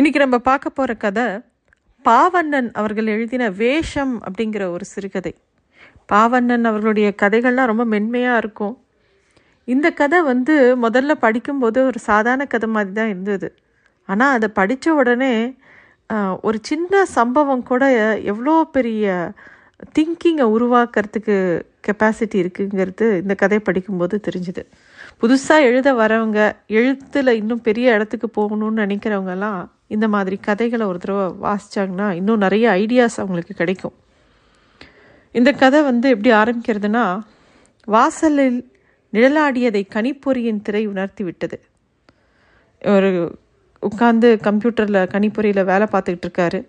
இன்னைக்கு நம்ம பார்க்க போகிற கதை பாவண்ணன் அவர்கள் எழுதின வேஷம் அப்படிங்கிற ஒரு சிறுகதை. பாவண்ணன் அவர்களுடைய கதைகள்லாம் ரொம்ப மென்மையாக இருக்கும். இந்த கதை வந்து முதல்ல படிக்கும்போது ஒரு சாதாரண கதை மாதிரி தான் இருந்தது. ஆனால் அதை படித்த உடனே ஒரு சின்ன சம்பவம் கூட எவ்வளோ பெரிய திங்கிங்கை உருவாக்குறதுக்கு கெப்பாசிட்டி இருக்குங்கிறது இந்த கதையை படிக்கும்போது தெரிஞ்சுது. புதுசாக எழுத வரவங்க எழுத்தில் இன்னும் பெரிய இடத்துக்கு போகணும்னு நினைக்கிறவங்கெல்லாம் இந்த மாதிரி கதைகளை ஒரு தடவை வாசிச்சாங்கன்னா இன்னும் நிறைய ஐடியாஸ் அவங்களுக்கு கிடைக்கும். இந்த கதை வந்து எப்படி ஆரம்பிக்கிறதுனா வாசலில் நிழலாடியதை கணிப்பொறியின் திரை உணர்த்தி விட்டது. ஒரு உட்காந்து கம்ப்யூட்டரில் கணிப்பொறியில் வேலை பார்த்துக்கிட்டு இருக்காரு.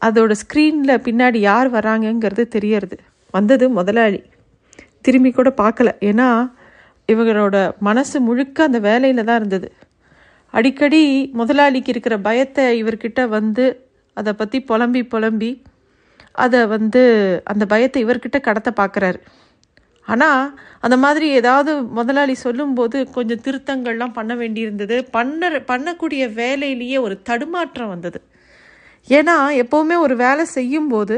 அதோட ஸ்க்ரீனில் பின்னாடி யார் வராங்கங்கிறது தெரியறது. வந்தது முதலாளி. திரும்பி கூட பார்க்கல. ஏன்னா இவங்களோட மனசு முழுக்க அந்த வேலையில் தான் இருந்தது. அடிக்கடி முதலாளிக்கு இருக்கிற பயத்தை இவர்கிட்ட வந்து அதை பற்றி புலம்பி புலம்பி அதை வந்து அந்த பயத்தை இவர்கிட்ட கடத்த பார்க்குறாரு ஆனால் அந்த மாதிரி ஏதாவது முதலாளி சொல்லும்போது கொஞ்சம் திருத்தங்கள்லாம் பண்ண வேண்டியிருந்தது. பண்ண பண்ணக்கூடிய வேலையிலேயே ஒரு தடுமாற்றம் வந்தது. ஏன்னா எப்போவுமே ஒரு வேலை செய்யும்போது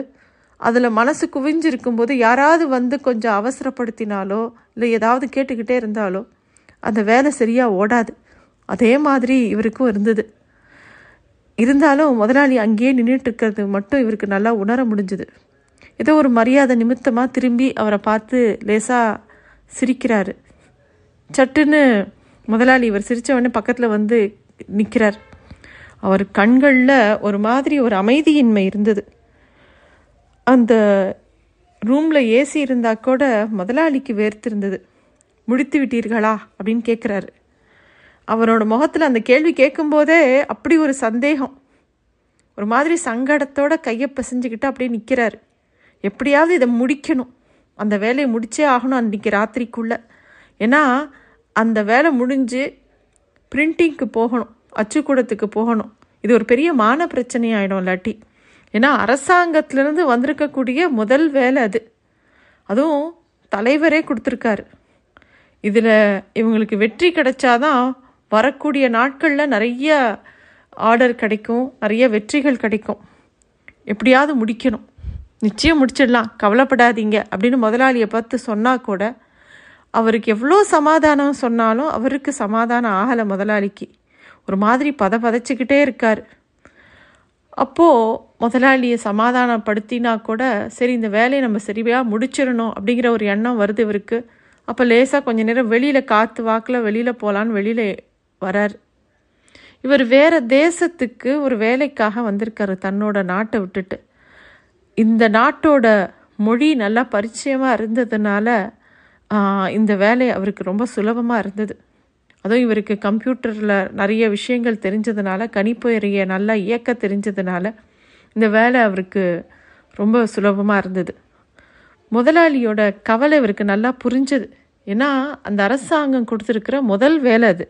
அதில் மனசு குவிஞ்சிருக்கும்போது யாராவது வந்து கொஞ்சம் அவசரப்படுத்தினாலோ இல்லை ஏதாவது கேட்டுக்கிட்டே இருந்தாலோ அந்த வேலை சரியாக ஓடாது. அதே மாதிரி இவருக்கும் இருந்தது. இருந்தாலும் முதலாளி அங்கேயே நின்றுட்டு இருக்கிறது மட்டும் இவருக்கு நல்லா உணர முடிஞ்சுது. ஏதோ ஒரு மரியாதை நிமித்தமாக திரும்பி அவரை பார்த்து லேசாக சிரிக்கிறாரு. சட்டுன்னு முதலாளி இவர் சிரித்தவொடனே பக்கத்தில் வந்து நிற்கிறார் அவர் கண்களில் ஒரு மாதிரி ஒரு அமைதியின்மை இருந்தது. அந்த ரூமில் ஏசி இருந்தால் கூட முதலாளிக்கு வேர்த்திருந்தது முடித்து விட்டீர்களா? அப்படின்னு கேட்குறாரு அவனோட முகத்தில் அந்த கேள்வி கேட்கும்போதே அப்படி ஒரு சந்தேகம். ஒரு மாதிரி சங்கடத்தோட கையை பிசைஞ்சுக்கிட்டு அப்படியே நிற்கிறாரு எப்படியாவது இதை முடிக்கணும். அந்த வேலையை முடிச்சே ஆகணும் அன்றைக்கி ராத்திரிக்குள்ளே. ஏன்னா அந்த வேலை முடிஞ்சு பிரிண்டிங்க்கு போகணும். அச்சுக்கூடத்துக்கு போகணும். இது ஒரு பெரிய மான பிரச்சனை ஆகிடும் இல்லாட்டி. ஏன்னா அரசாங்கத்திலேருந்து வந்திருக்கக்கூடிய முதல் வேலை அது. அதுவும் தலைவரே கொடுத்துருக்காரு. இதில் இவங்களுக்கு வெற்றி கிடைச்சாதான் வரக்கூடிய நாட்களில் நிறைய ஆர்டர் கிடைக்கும் நிறைய வெற்றிகள் கிடைக்கும். எப்படியாவது முடிக்கணும். நிச்சயம் முடிச்சிடலாம். கவலைப்படாதீங்க அப்படின்னு முதலாளியை பார்த்து சொன்னால் கூட அவருக்கு எவ்வளோ சமாதானம் சொன்னாலும் அவருக்கு சமாதானம் ஆகலை முதலாளிக்கு. ஒரு மாதிரி பத பதைச்சிக்கிட்டே இருக்கார். அப்போது முதலாளியை சமாதானப்படுத்தினா கூட சரி இந்த வேலையை நம்ம சரியாக முடிச்சிடணும் அப்படிங்கிற ஒரு எண்ணம் வருது இவருக்கு. அப்போ லேசாக கொஞ்ச நேரம் வெளியில் காற்று வாக்கில் வெளியில் போகலான்னு வெளியில் வரார். இவர் வேற தேசத்துக்கு ஒரு வேலைக்காக வந்திருக்காரு தன்னோட நாட்டை விட்டுட்டு. இந்த நாட்டோட மொழி நல்லா பரிச்சயமாக இருந்ததுனால இந்த வேலை அவருக்கு ரொம்ப சுலபமாக இருந்தது. அதுவும் இவருக்கு கம்ப்யூட்டரில் நிறைய விஷயங்கள் தெரிஞ்சதுனால கணிப்பொறியை நல்லா இயக்க தெரிஞ்சதுனால இந்த வேலை அவருக்கு ரொம்ப சுலபமாக இருந்தது. முதலாளியோட கவலை இவருக்கு நல்லா புரிஞ்சது. ஏன்னா அந்த அரசாங்கம் கொடுத்துருக்கிற முதல் வேலை அது.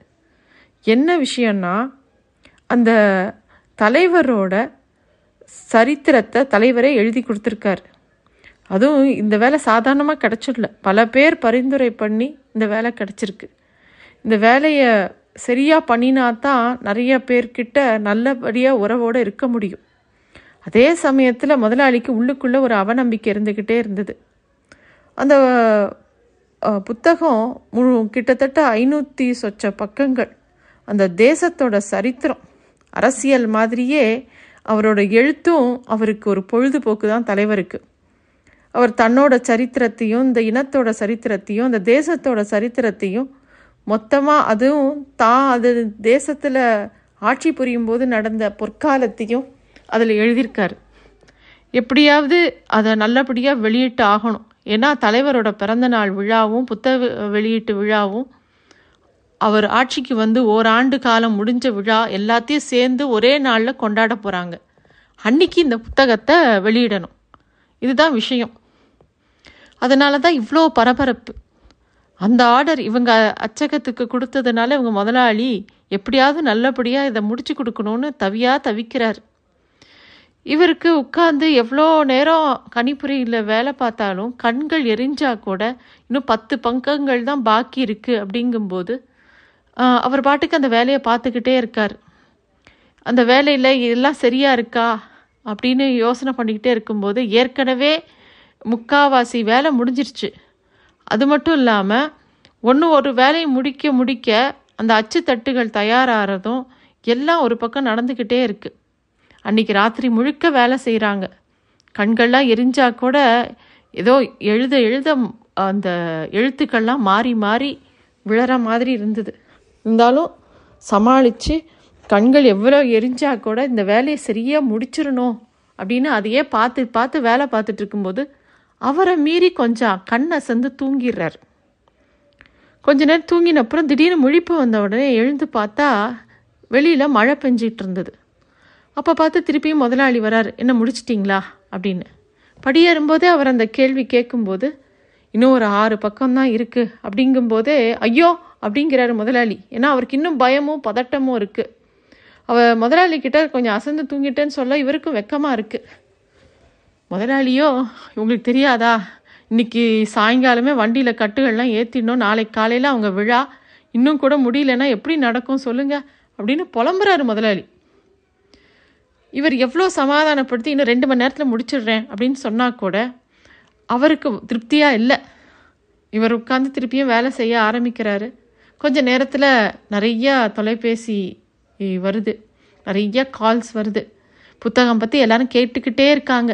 என்ன விஷயம்னா அந்த தலைவரோட சரித்திரத்தை தலைவரே எழுதி கொடுத்துருக்காரு. அதுவும் இந்த வேலை சாதாரணமாக கிடச்சிடல. பல பேர் பரிந்துரை பண்ணி இந்த வேலை கிடச்சிருக்கு. இந்த வேலையை சரியாக பண்ணினா தான் நிறைய பேர்கிட்ட நல்லபடியாக உறவோடு இருக்க முடியும். அதே சமயத்தில் முதலாளிக்கு உள்ளுக்குள்ளே ஒரு அவநம்பிக்கை இருந்துக்கிட்டே இருந்தது. அந்த புத்தகம் முழு கிட்டத்தட்ட ஐநூற்றி சொச்ச பக்கங்கள். அந்த தேசத்தோட சரித்திரம் அரசியல் மாதிரியே அவரோட எழுத்தும் அவருக்கு ஒரு பொழுதுபோக்கு தான் தலைவருக்கு. அவர் தன்னோட சரித்திரத்தையும் இந்த இனத்தோட சரித்திரத்தையும் இந்த தேசத்தோட சரித்திரத்தையும் மொத்தமாக அதுவும் தான் அது தேசத்தில் ஆட்சி புரியும் போது நடந்த பொற்காலத்தையும் அதில் எழுதியிருக்காரு. எப்படியாவது அதை நல்லபடியாக வெளியிட்டு ஆகணும். ஏன்னா தலைவரோட பிறந்தநாள் விழாவும் புத்தக வெளியீட்டு விழாவும் அவர் ஆட்சிக்கு வந்து ஓராண்டு காலம் முடிஞ்ச விழா எல்லாத்தையும் சேர்ந்து ஒரே நாளில் கொண்டாட போகிறாங்க அன்னைக்கு இந்த புத்தகத்தை வெளியிடணும். இதுதான் விஷயம். அதனால தான் இவ்வளோ பரபரப்பு. அந்த ஆர்டர் இவங்க அச்சகத்துக்கு கொடுத்ததுனால இவங்க முதலாளி எப்படியாவது நல்லபடியாக இதை முடிச்சு கொடுக்கணும்னு தவியாக தவிக்கிறார். இவருக்கு உட்காந்து எவ்வளோ நேரம் கணிப்புரியில் வேலை பார்த்தாலும் கண்கள் எரிஞ்சா கூட இன்னும் பத்து பங்கங்கள் தான் பாக்கி இருக்குது அப்படிங்கும்போது அவர் பாட்டுக்கு அந்த வேலையை பார்த்துக்கிட்டே இருக்கார். அந்த வேலையில் எல்லாம் சரியாக இருக்கா அப்படின்னு யோசனை பண்ணிக்கிட்டே இருக்கும்போது ஏற்கனவே முக்காவாசி வேலை முடிஞ்சிருச்சு. அது மட்டும் இல்லாமல் ஒன்று ஒரு வேலையை முடிக்க முடிக்க அந்த அச்சு தட்டுகள் தயாராகிறதும் எல்லாம் ஒரு பக்கம் நடந்துக்கிட்டே இருக்குது அன்றைக்கி ராத்திரி முழுக்க வேலை செய்கிறாங்க கண்கள்லாம் எரிஞ்சால் கூட ஏதோ எழுத எழுத அந்த எழுத்துக்கள்லாம் மாறி மாறி விழற மாதிரி இருந்தது. இருந்தாலும் சமாளித்து கண்கள் எவ்வளோ எரிஞ்சா கூட இந்த வேலையை சரியாக முடிச்சிடணும் அப்படின்னு அதையே பார்த்து பார்த்து வேலை பார்த்துட்டு இருக்கும்போது அவரை மீறி கொஞ்சம் கண்ணை சந்து தூங்கிடுறார். கொஞ்ச நேரம் தூங்கின அப்புறம் திடீர்னு முழிப்பு வந்த உடனே எழுந்து பார்த்தா வெளியில் மழை பெஞ்சிட்டு இருந்தது. அப்போ பார்த்து திருப்பியும் முதலாளி வரார் என்ன முடிச்சிட்டிங்களா? அப்படின்னு. படியேறும்போதே அவர் அந்த கேள்வி கேட்கும்போது இன்னும் ஒரு ஆறு பக்கம்தான் இருக்குது அப்படிங்கும்போதே ஐயோ அப்படிங்கிறாரு முதலாளி. ஏன்னா அவருக்கு இன்னும் பயமும் பதட்டமும் இருக்குது அவ முதலாளி கிட்ட கொஞ்சம் அசந்து தூங்கிட்டேன்னு சொல்ல இவருக்கும் வெக்கமாக இருக்குது முதலாளியோ உங்களுக்கு தெரியாதா? இன்னைக்கு சாயங்காலமே வண்டியில் கட்டுகள்லாம் ஏற்றிடணும் நாளைக்கு காலையில் அவங்க விழா. இன்னும் கூட முடியலன்னா எப்படி நடக்கும் சொல்லுங்க அப்படின்னு புலம்புறாரு முதலாளி. இவர் எவ்வளோ சமாதானப்படுத்தி இன்னும் ரெண்டு மணி நேரத்தில் முடிச்சிடுறேன் அப்படின்னு சொன்னால் கூட அவருக்கு திருப்தியாக இல்லை. இவர் உட்காந்து திருப்பியும் வேலை செய்ய ஆரம்பிக்கிறாரு. கொஞ்ச நேரத்தில் நிறையா தொலைபேசி வருது. நிறையா கால்ஸ் வருது. புத்தகம் பற்றி எல்லாரும் கேட்டுக்கிட்டே இருக்காங்க.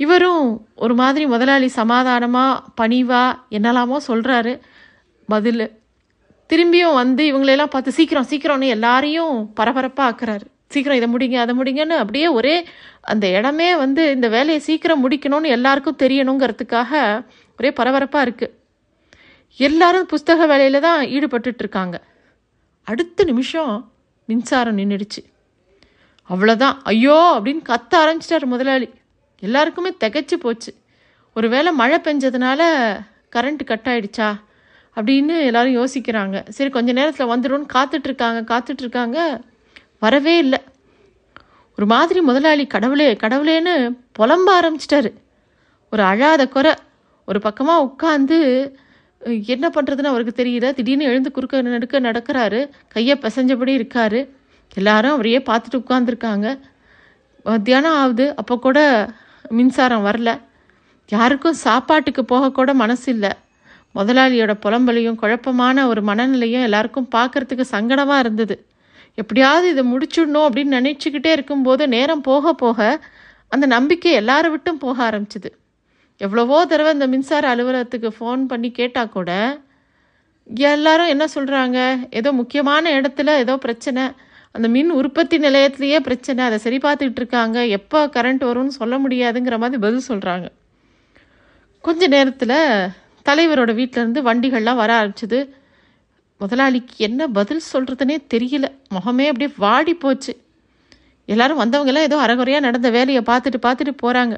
இவரும் ஒரு மாதிரி முதலாளி சமாதானமாக பணிவாக என்னெல்லாமோ சொல்கிறாரு பதில். திரும்பியும் வந்து இவங்களெல்லாம் பார்த்து சீக்கிரம் சீக்கிரம்னு எல்லாரையும் பரபரப்பாக ஆக்குறாரு சீக்கிரம் இதை முடிங்க அதை முடிங்கன்னு அப்படியே ஒரே அந்த இடமே வந்து இந்த வேலையை சீக்கிரம் முடிக்கணும்னு எல்லாருக்கும் தெரியணுங்கிறதுக்காக ஒரே பரபரப்பாக இருக்குது எல்லாரும் புஸ்தக வேலையில் தான் ஈடுபட்டு இருக்காங்க அடுத்த நிமிஷம் மின்சாரம் நின்றுடுச்சு அவ்வளோதான் ஐயோ! அப்படின்னு கத்த ஆரம்பிச்சிட்டார் முதலாளி. எல்லாருக்குமே திகைச்சு போச்சு. ஒருவேளை மழை பெஞ்சதுனால கரண்ட் கட் ஆயிடுச்சா? அப்படின்னு எல்லாரும் யோசிக்கிறாங்க. சரி கொஞ்ச நேரத்தில் வந்துடும்னு காத்துட்ருக்காங்க காத்துட்ருக்காங்க. வரவே இல்லை. ஒரு மாதிரி முதலாளி கடவுளே கடவுளேன்னு புலம்ப ஆரம்பிச்சிட்டாரு. ஒரு அழாத குறை. ஒரு பக்கமாக உட்காந்து என்ன பண்ணுறதுன்னு அவருக்கு தெரியல. திடீர்னு எழுந்து குறுக்க நடுக்க நடக்கிறாரு. கையை பிசைஞ்சபடி இருக்காரு. எல்லாரும் அவரையே பார்த்துட்டு உட்காந்துருக்காங்க மத்தியானம் ஆகுது. அப்போ கூட மின்சாரம் வரல. யாருக்கும் சாப்பாட்டுக்கு போகக்கூட மனசு இல்லை. முதலாளியோட புலம்பலையும் குழப்பமான ஒரு மனநிலையும் எல்லாருக்கும் பார்க்கறதுக்கு சங்கடமாக இருந்தது. எப்படியாவது இதை முடிச்சிடணும் அப்படின்னு நினச்சிக்கிட்டே இருக்கும்போது நேரம் போக போக அந்த நம்பிக்கை எல்லாரை விட்டும் போக ஆரம்பிச்சுது. எவ்வளவோ தடவை இந்த மின்சார அலுவலகத்துக்கு ஃபோன் பண்ணி கேட்டால் கூட எல்லாரும் என்ன சொல்கிறாங்க ஏதோ முக்கியமான இடத்துல ஏதோ பிரச்சனை. அந்த மின் உற்பத்தி நிலையத்திலேயே பிரச்சனை. அதை சரி பார்த்துக்கிட்டு இருக்காங்க. எப்போ கரண்ட் வரும்னு சொல்ல முடியாதுங்கிற மாதிரி பதில் சொல்கிறாங்க கொஞ்ச நேரத்தில் தலைவரோட வீட்டிலேருந்து வண்டிகள்லாம் வர ஆரம்பிச்சது. முதலாளிக்கு என்ன பதில் சொல்கிறதுனே தெரியல. முகமே அப்படியே வாடி போச்சு. எல்லாரும் வந்தவங்கெல்லாம் ஏதோ அறகுறையாக நடந்த வேலையை பார்த்துட்டு பார்த்துட்டு போகிறாங்க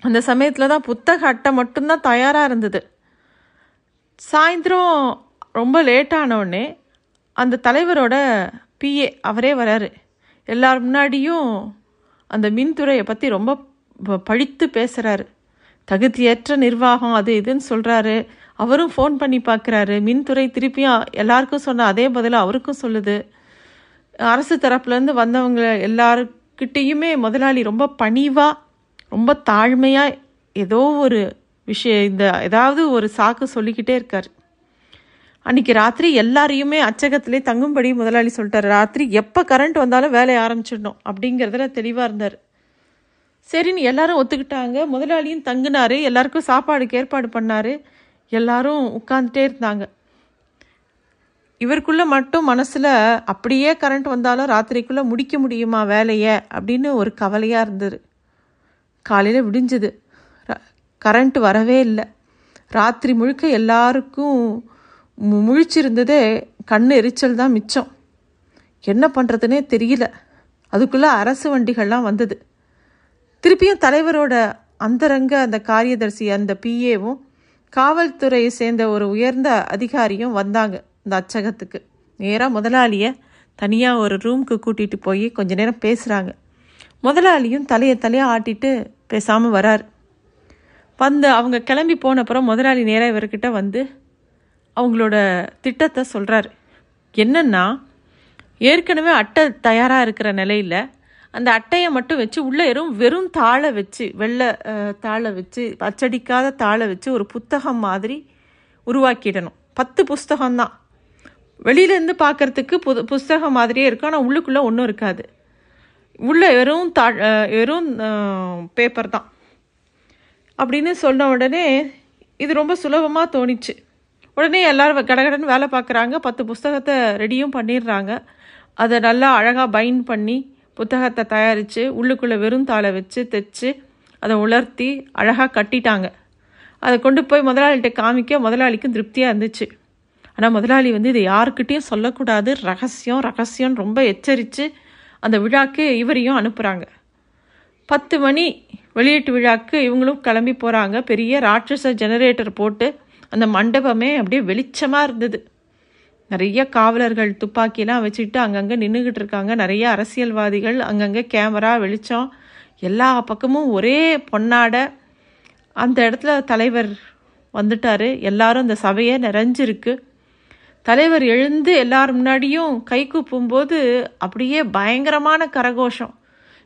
அந்த சமயத்தில் தான் புத்தக அட்டை மட்டும்தான் தயாராக இருந்தது. சாயந்தரம் ரொம்ப லேட்டானவுடனே அந்த தலைவரோட பிஏ அவரே வராரு. எல்லார் முன்னாடியும் அந்த மின்துறையை பற்றி ரொம்ப ப- பழித்து பேசுகிறாரு தகுதியற்ற நிர்வாகம் அது இதுன்னு சொல்கிறாரு அவரும் ஃபோன் பண்ணி பார்க்குறாரு மின்துறை திருப்பியும் எல்லாருக்கும் சொன்ன அதே பதில் அவருக்கும் சொல்லுது. அரசு தரப்புலேருந்து வந்தவங்க எல்லாருக்கிட்டேயுமே முதலாளி ரொம்ப பணிவாக ரொம்ப தாழ்மையாக ஏதோ ஒரு விஷயம் இந்த ஏதாவது ஒரு சாக்கு சொல்லிக்கிட்டே இருக்கார். அன்னைக்கு ராத்திரி எல்லாரையுமே அச்சகத்திலே தங்கும்படி முதலாளி சொல்லிட்டார். ராத்திரி எப்போ கரண்ட் வந்தாலும் வேலையை ஆரம்பிச்சிடணும் அப்படிங்கிறதுல தெளிவாக இருந்தார். சரின்னு எல்லாரும் ஒத்துக்கிட்டாங்க. முதலாளியும் தங்கினார். எல்லாருக்கும் சாப்பாடுக்கு ஏற்பாடு பண்ணார். எல்லாரும் உட்காந்துட்டே இருந்தாங்க. இவருக்குள்ளே மட்டும் மனசில் அப்படியே கரண்ட் வந்தாலும் ராத்திரிக்குள்ளே முடிக்க முடியுமா வேலையை அப்படின்னு ஒரு கவலையாக இருந்தது. காலையில் விடிஞ்சுது. கரண்ட் வரவே இல்லை. ராத்திரி முழுக்க எல்லாருக்கும் முழிச்சிருந்ததே கண் எரிச்சல் தான் மிச்சம். என்ன பண்ணுறதுனே தெரியல. அதுக்குள்ளே அரசு வண்டிகள்லாம் வந்தது. திருப்பியும் தலைவரோட அந்தரங்க அந்த காரியதர்சி அந்த பிஏவும் காவல்துறையை சேர்ந்த ஒரு உயர்ந்த அதிகாரியும் வந்தாங்க இந்த அச்சகத்துக்கு. நேராக முதலாளியை தனியாக ஒரு ரூமுக்கு கூட்டிகிட்டு போய் கொஞ்ச நேரம் பேசுகிறாங்க முதலாளியும் தலையை தலையாக ஆட்டிட்டு பேசாமல் வரார். வந்து அவங்க கிளம்பி போனப்புறம் முதலாளி நேராக இவர்கிட்ட வந்து அவங்களோட திட்டத்தை சொல்கிறார் என்னன்னா ஏற்கனவே அட்டை தயாராக இருக்கிற நிலையில் அந்த அட்டையை மட்டும் வச்சு உள்ளே வெறும் வெறும் தாளை வச்சு வெள்ளை தாளை வச்சு அச்சடிக்காத தாளை வச்சு ஒரு புத்தகம் மாதிரி உருவாக்கிடணும். பத்து புஸ்தகம்தான். வெளியிலேருந்து பார்க்கறதுக்கு புது புஸ்தகம் மாதிரியே இருக்கும் ஆனால் உள்ளுக்குள்ளே ஒன்றும் இருக்காது. உள்ளே வெறும் தா வெறும் பேப்பர் தான். அப்படின்னு சொன்ன உடனே இது ரொம்ப சுலபமாக தோணிச்சு. உடனே எல்லோரும் கடகடன்னு வேலை பார்க்குறாங்க. பத்து புஸ்தகத்தை ரெடியும் பண்ணிடுறாங்க. அதை நல்லா அழகாக பைண்ட் பண்ணி புத்தகத்தை தயாரித்து உள்ளுக்குள்ளே வெறும் தாளை வச்சு தைச்சு அதை உலர்த்தி அழகாக கட்டிட்டாங்க. அதை கொண்டு போய் முதலாளிகிட்ட காமிக்க முதலாளிக்கும் திருப்தியாக இருந்துச்சு. ஆனால் முதலாளி வந்து இதை யாருக்கிட்டேயும் சொல்லக்கூடாது. ரகசியம் ரகசியம் ரொம்ப எச்சரித்து அந்த விழாக்கு இவரையும் அனுப்புகிறாங்க பத்து மணி வெளியீட்டு விழாக்கு இவங்களும் கிளம்பி போகிறாங்க பெரிய ராட்சச ஜெனரேட்டர் போட்டு அந்த மண்டபமே அப்படியே வெளிச்சமாக இருந்தது. நிறைய காவலர்கள் துப்பாக்கிலாம் வச்சுக்கிட்டு அங்கங்கே நின்றுக்கிட்டு இருக்காங்க. நிறைய அரசியல்வாதிகள் அங்கங்கே கேமரா வெளிச்சம் எல்லா பக்கமும் ஒரே பொன்னாடை. அந்த இடத்துல தலைவர் வந்துட்டார். எல்லாரும் அந்த சபையை நிறைஞ்சிருக்கு. தலைவர் எழுந்து எல்லார் முன்னாடியும் கை கூப்பும்போது அப்படியே பயங்கரமான கரகோஷம்.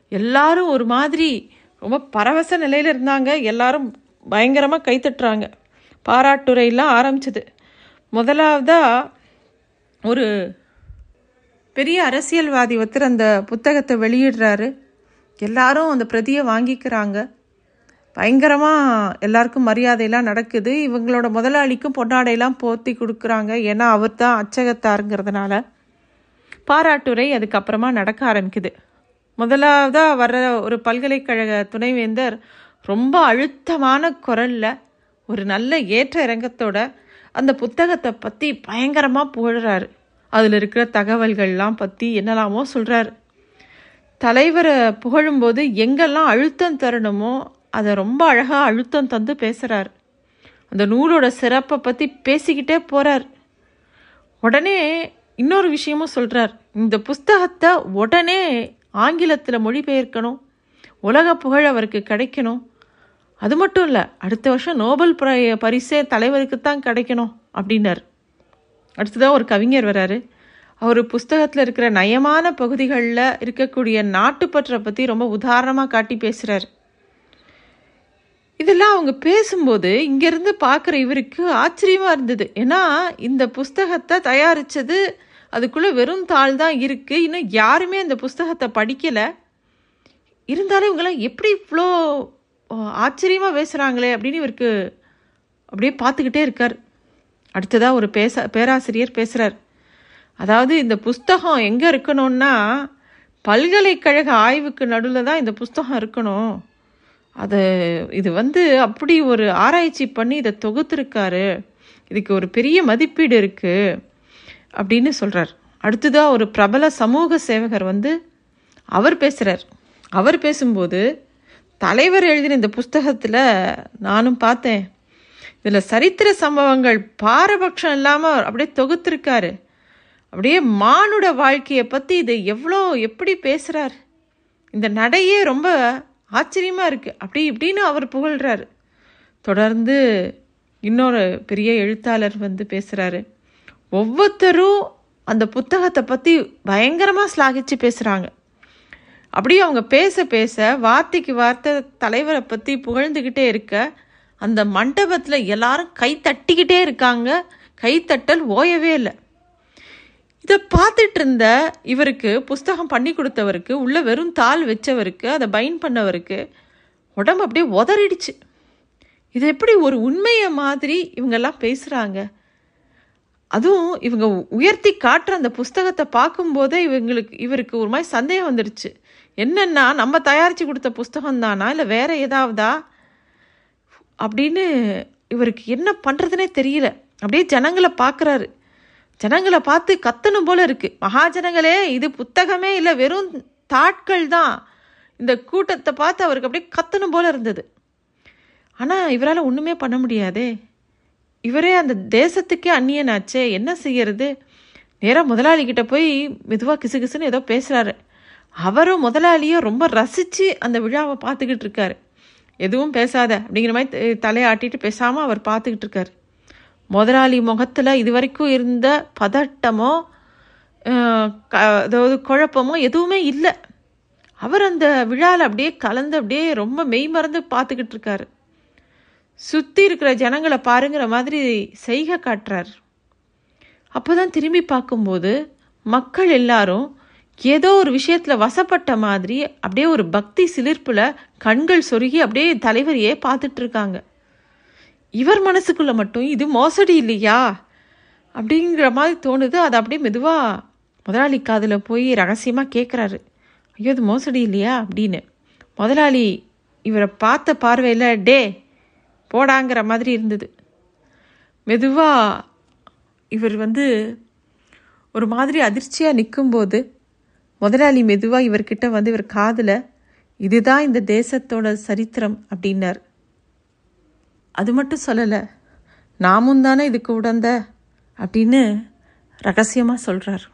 எல்லாரும் ஒரு மாதிரி ரொம்ப பரவச நிலையில் இருந்தாங்க. எல்லாரும் பயங்கரமாக கை தட்டுறாங்க. பாராட்டுரையெல்லாம் ஆரம்பிச்சது. முதலாவதாக ஒரு பெரிய அரசியல்வாதி ஒருத்தர் அந்த புத்தகத்தை வெளியிடுறாரு. எல்லாரும் அந்த பிரதியை வாங்கிக்கிறாங்க. பயங்கரமாக எல்லாருக்கும் மரியாதையெல்லாம் நடக்குது. இவங்களோட முதலாளிக்கும் பொன்னாடையெல்லாம் போர்த்தி கொடுக்குறாங்க. ஏன்னா அவர் தான் அச்சகத்தாருங்கிறதுனால. பாராட்டுரை அதுக்கப்புறமா நடக்க ஆரம்பிக்குது. முதலாவதாக வர்ற ஒரு பல்கலைக்கழக துணைவேந்தர் ரொம்ப அழுத்தமான குரலில் ஒரு நல்ல ஏற்ற இறங்கத்தோட அந்த புத்தகத்தை பற்றி பயங்கரமாக புகழ்கிறாரு அதில் இருக்கிற தகவல்கள்லாம் பற்றி என்னெல்லாமோ சொல்கிறாரு தலைவரை புகழும்போது எங்கெல்லாம் அழுத்தம் தரணுமோ அதை ரொம்ப அழகாக அழுத்தம் தந்து பேசுகிறார் அந்த நூலோட சிறப்பை பற்றி பேசிக்கிட்டே போகிறார் உடனே இன்னொரு விஷயமும் சொல்கிறார் இந்த புஸ்தகத்தை உடனே ஆங்கிலத்தில் மொழிபெயர்க்கணும். உலக புகழ் அவருக்கு கிடைக்கணும். அது மட்டும் இல்லை அடுத்த வருஷம் நோபல் பரிசே தலைவருக்கு தான் கிடைக்கணும் அப்படின்னார். அடுத்ததாக ஒரு கவிஞர் வராரு. அவர் புஸ்தகத்தில் இருக்கிற நயமான பகுதிகளில் இருக்கக்கூடிய நாட்டுப்பற்றை பற்றி ரொம்ப உதாரணமாக காட்டி பேசுகிறார் இதெல்லாம் அவங்க பேசும்போது இங்கேருந்து பார்க்குற இவருக்கு ஆச்சரியமாக இருந்தது. ஏன்னா இந்த புஸ்தகத்தை தயாரித்தது அதுக்குள்ளே வெறும் தாள் தான் இருக்குது இன்னும் யாருமே அந்த புஸ்தகத்தை படிக்கலை. இருந்தாலும் இவங்களாம் எப்படி இவ்வளோ ஆச்சரியமாக பேசுகிறாங்களே அப்படின்னு இவருக்கு அப்படியே பார்த்துக்கிட்டே இருக்கார். அடுத்ததாக ஒரு பேச பேராசிரியர் பேசுகிறார் அதாவது இந்த புஸ்தகம் எங்கே இருக்கணும்னா பல்கலைக்கழக ஆய்வுக்கு நடுவில் தான் இந்த புஸ்தகம் இருக்கணும். அது இது வந்து அப்படி ஒரு ஆராய்ச்சி பண்ணி இதை தொகுத்துருக்காரு. இதுக்கு ஒரு பெரிய மதிப்பீடு இருக்குது அப்படின்னு சொல்கிறார் அடுத்ததாக ஒரு பிரபல சமூக சேவகர் வந்து அவர் பேசுகிறார் அவர் பேசும்போது தலைவர் எழுதின இந்த புஸ்தகத்தில் நானும் பார்த்தேன். இதில் சரித்திர சம்பவங்கள் பாரபட்சம் இல்லாமல் அப்படியே தொகுத்திருக்காரு. அப்படியே மானுட வாழ்க்கையை பற்றி இதை எவ்வளோ எப்படி பேசுகிறார் இந்த நடையே ரொம்ப ஆச்சரியமாக இருக்குது அப்படி இப்படின்னு அவர் புகழ்கிறாரு தொடர்ந்து இன்னொரு பெரிய எழுத்தாளர் வந்து பேசுகிறாரு ஒவ்வொருத்தரும் அந்த புத்தகத்தை பற்றி பயங்கரமாக ஸ்லாகிச்சு பேசுகிறாங்க அப்படியே அவங்க பேச பேச வார்த்தைக்கு வார்த்தை தலைவரை பற்றி புகழ்ந்துக்கிட்டே இருக்க அந்த மண்டபத்தில் எல்லாரும் கை தட்டிக்கிட்டே இருக்காங்க. கைத்தட்டல் ஓயவே இல்லை. இதை பார்த்துட்டு இருந்த இவருக்கு புஸ்தகம் பண்ணி கொடுத்தவருக்கு உள்ள வெறும் தாள் வச்சவருக்கு அதை பைண்ட் பண்ணவருக்கு உடம்பு அப்படியே உதறிடுச்சு. இது எப்படி ஒரு உண்மையை மாதிரி இவங்கெல்லாம் பேசுகிறாங்க அதுவும் இவங்க உயர்த்தி காட்டுற அந்த புஸ்தகத்தை பார்க்கும்போதே இவங்களுக்கு இவருக்கு ஒரு மாதிரி சந்தேகம் வந்துடுச்சு. என்னென்னா நம்ம தயாரித்து கொடுத்த புஸ்தகம் தானா? இல்லை வேற ஏதாவதா? அப்படின்னு இவருக்கு என்ன பண்ணுறதுனே தெரியல. அப்படியே ஜனங்களை பார்க்குறாரு. ஜனங்களை பார்த்து கத்தணும் போல இருக்கு. மகாஜனங்களே இது புத்தகமே இல்லை வெறும் தாட்கள் தான். இந்த கூட்டத்தை பார்த்து அவருக்கு அப்படியே கத்தணும் போல இருந்தது. ஆனால் இவரால் ஒன்றுமே பண்ண முடியாதே. இவரே அந்த தேசத்துக்கே அந்நியனாச்சே என்ன செய்யறது? நேராக முதலாளிகிட்ட போய் மெதுவாக கிசு கிசுன்னு ஏதோ பேசுகிறாரு அவரும் முதலாளியும் ரொம்ப ரசித்து அந்த விழாவை பார்த்துக்கிட்டு இருக்காரு. எதுவும் பேசாத அப்படிங்கிற மாதிரி த- தலையாட்டிட்டு பேசாமல் அவர் பார்த்துக்கிட்டு இருக்காரு. முதலாளி முகத்தில் இது வரைக்கும் இருந்த பதட்டமோ க- அதாவது குழப்பமோ எதுவுமே இல்லை. அவர் அந்த விழாவில் அப்படியே கலந்து அப்படியே ரொம்ப மெய் மறந்து பார்த்துக்கிட்டு இருக்காரு. சுற்றி இருக்கிற ஜனங்களை பாருங்கிற மாதிரி செய்கை காட்டுறார். அப்போதான் திரும்பி பார்க்கும்போது மக்கள் எல்லாரும் ஏதோ ஒரு விஷயத்தில் வசப்பட்ட மாதிரி அப்படியே ஒரு பக்தி சிலிர்ப்பில் கண்கள் சொருகி அப்படியே தலைவரையே பார்த்துட்ருக்காங்க இவர் மனசுக்குள்ளே மட்டும் இது மோசடி இல்லையா? அப்படிங்கிற மாதிரி தோணுது. அது அப்படியே மெதுவாக முதலாளி காதில் போய் ரகசியமாக கேட்குறாரு ஐயோ இது மோசடி இல்லையா? அப்படின்னு. முதலாளி இவரை பார்த்த பார்வையில் டே போடாங்கிற மாதிரி இருந்தது. மெதுவாக இவர் வந்து ஒரு மாதிரி அதிர்ச்சியாக நிற்கும்போது முதலாளி மெதுவாக இவர்கிட்ட வந்து இவர் காதில் இதுதான் இந்த தேசத்தோட சரித்திரம் அப்படின்னார். அது மட்டும் சொல்லலை. நாமும் தானே இதுக்கு உடந்த அப்படின்னு ரகசியமாக சொல்கிறார்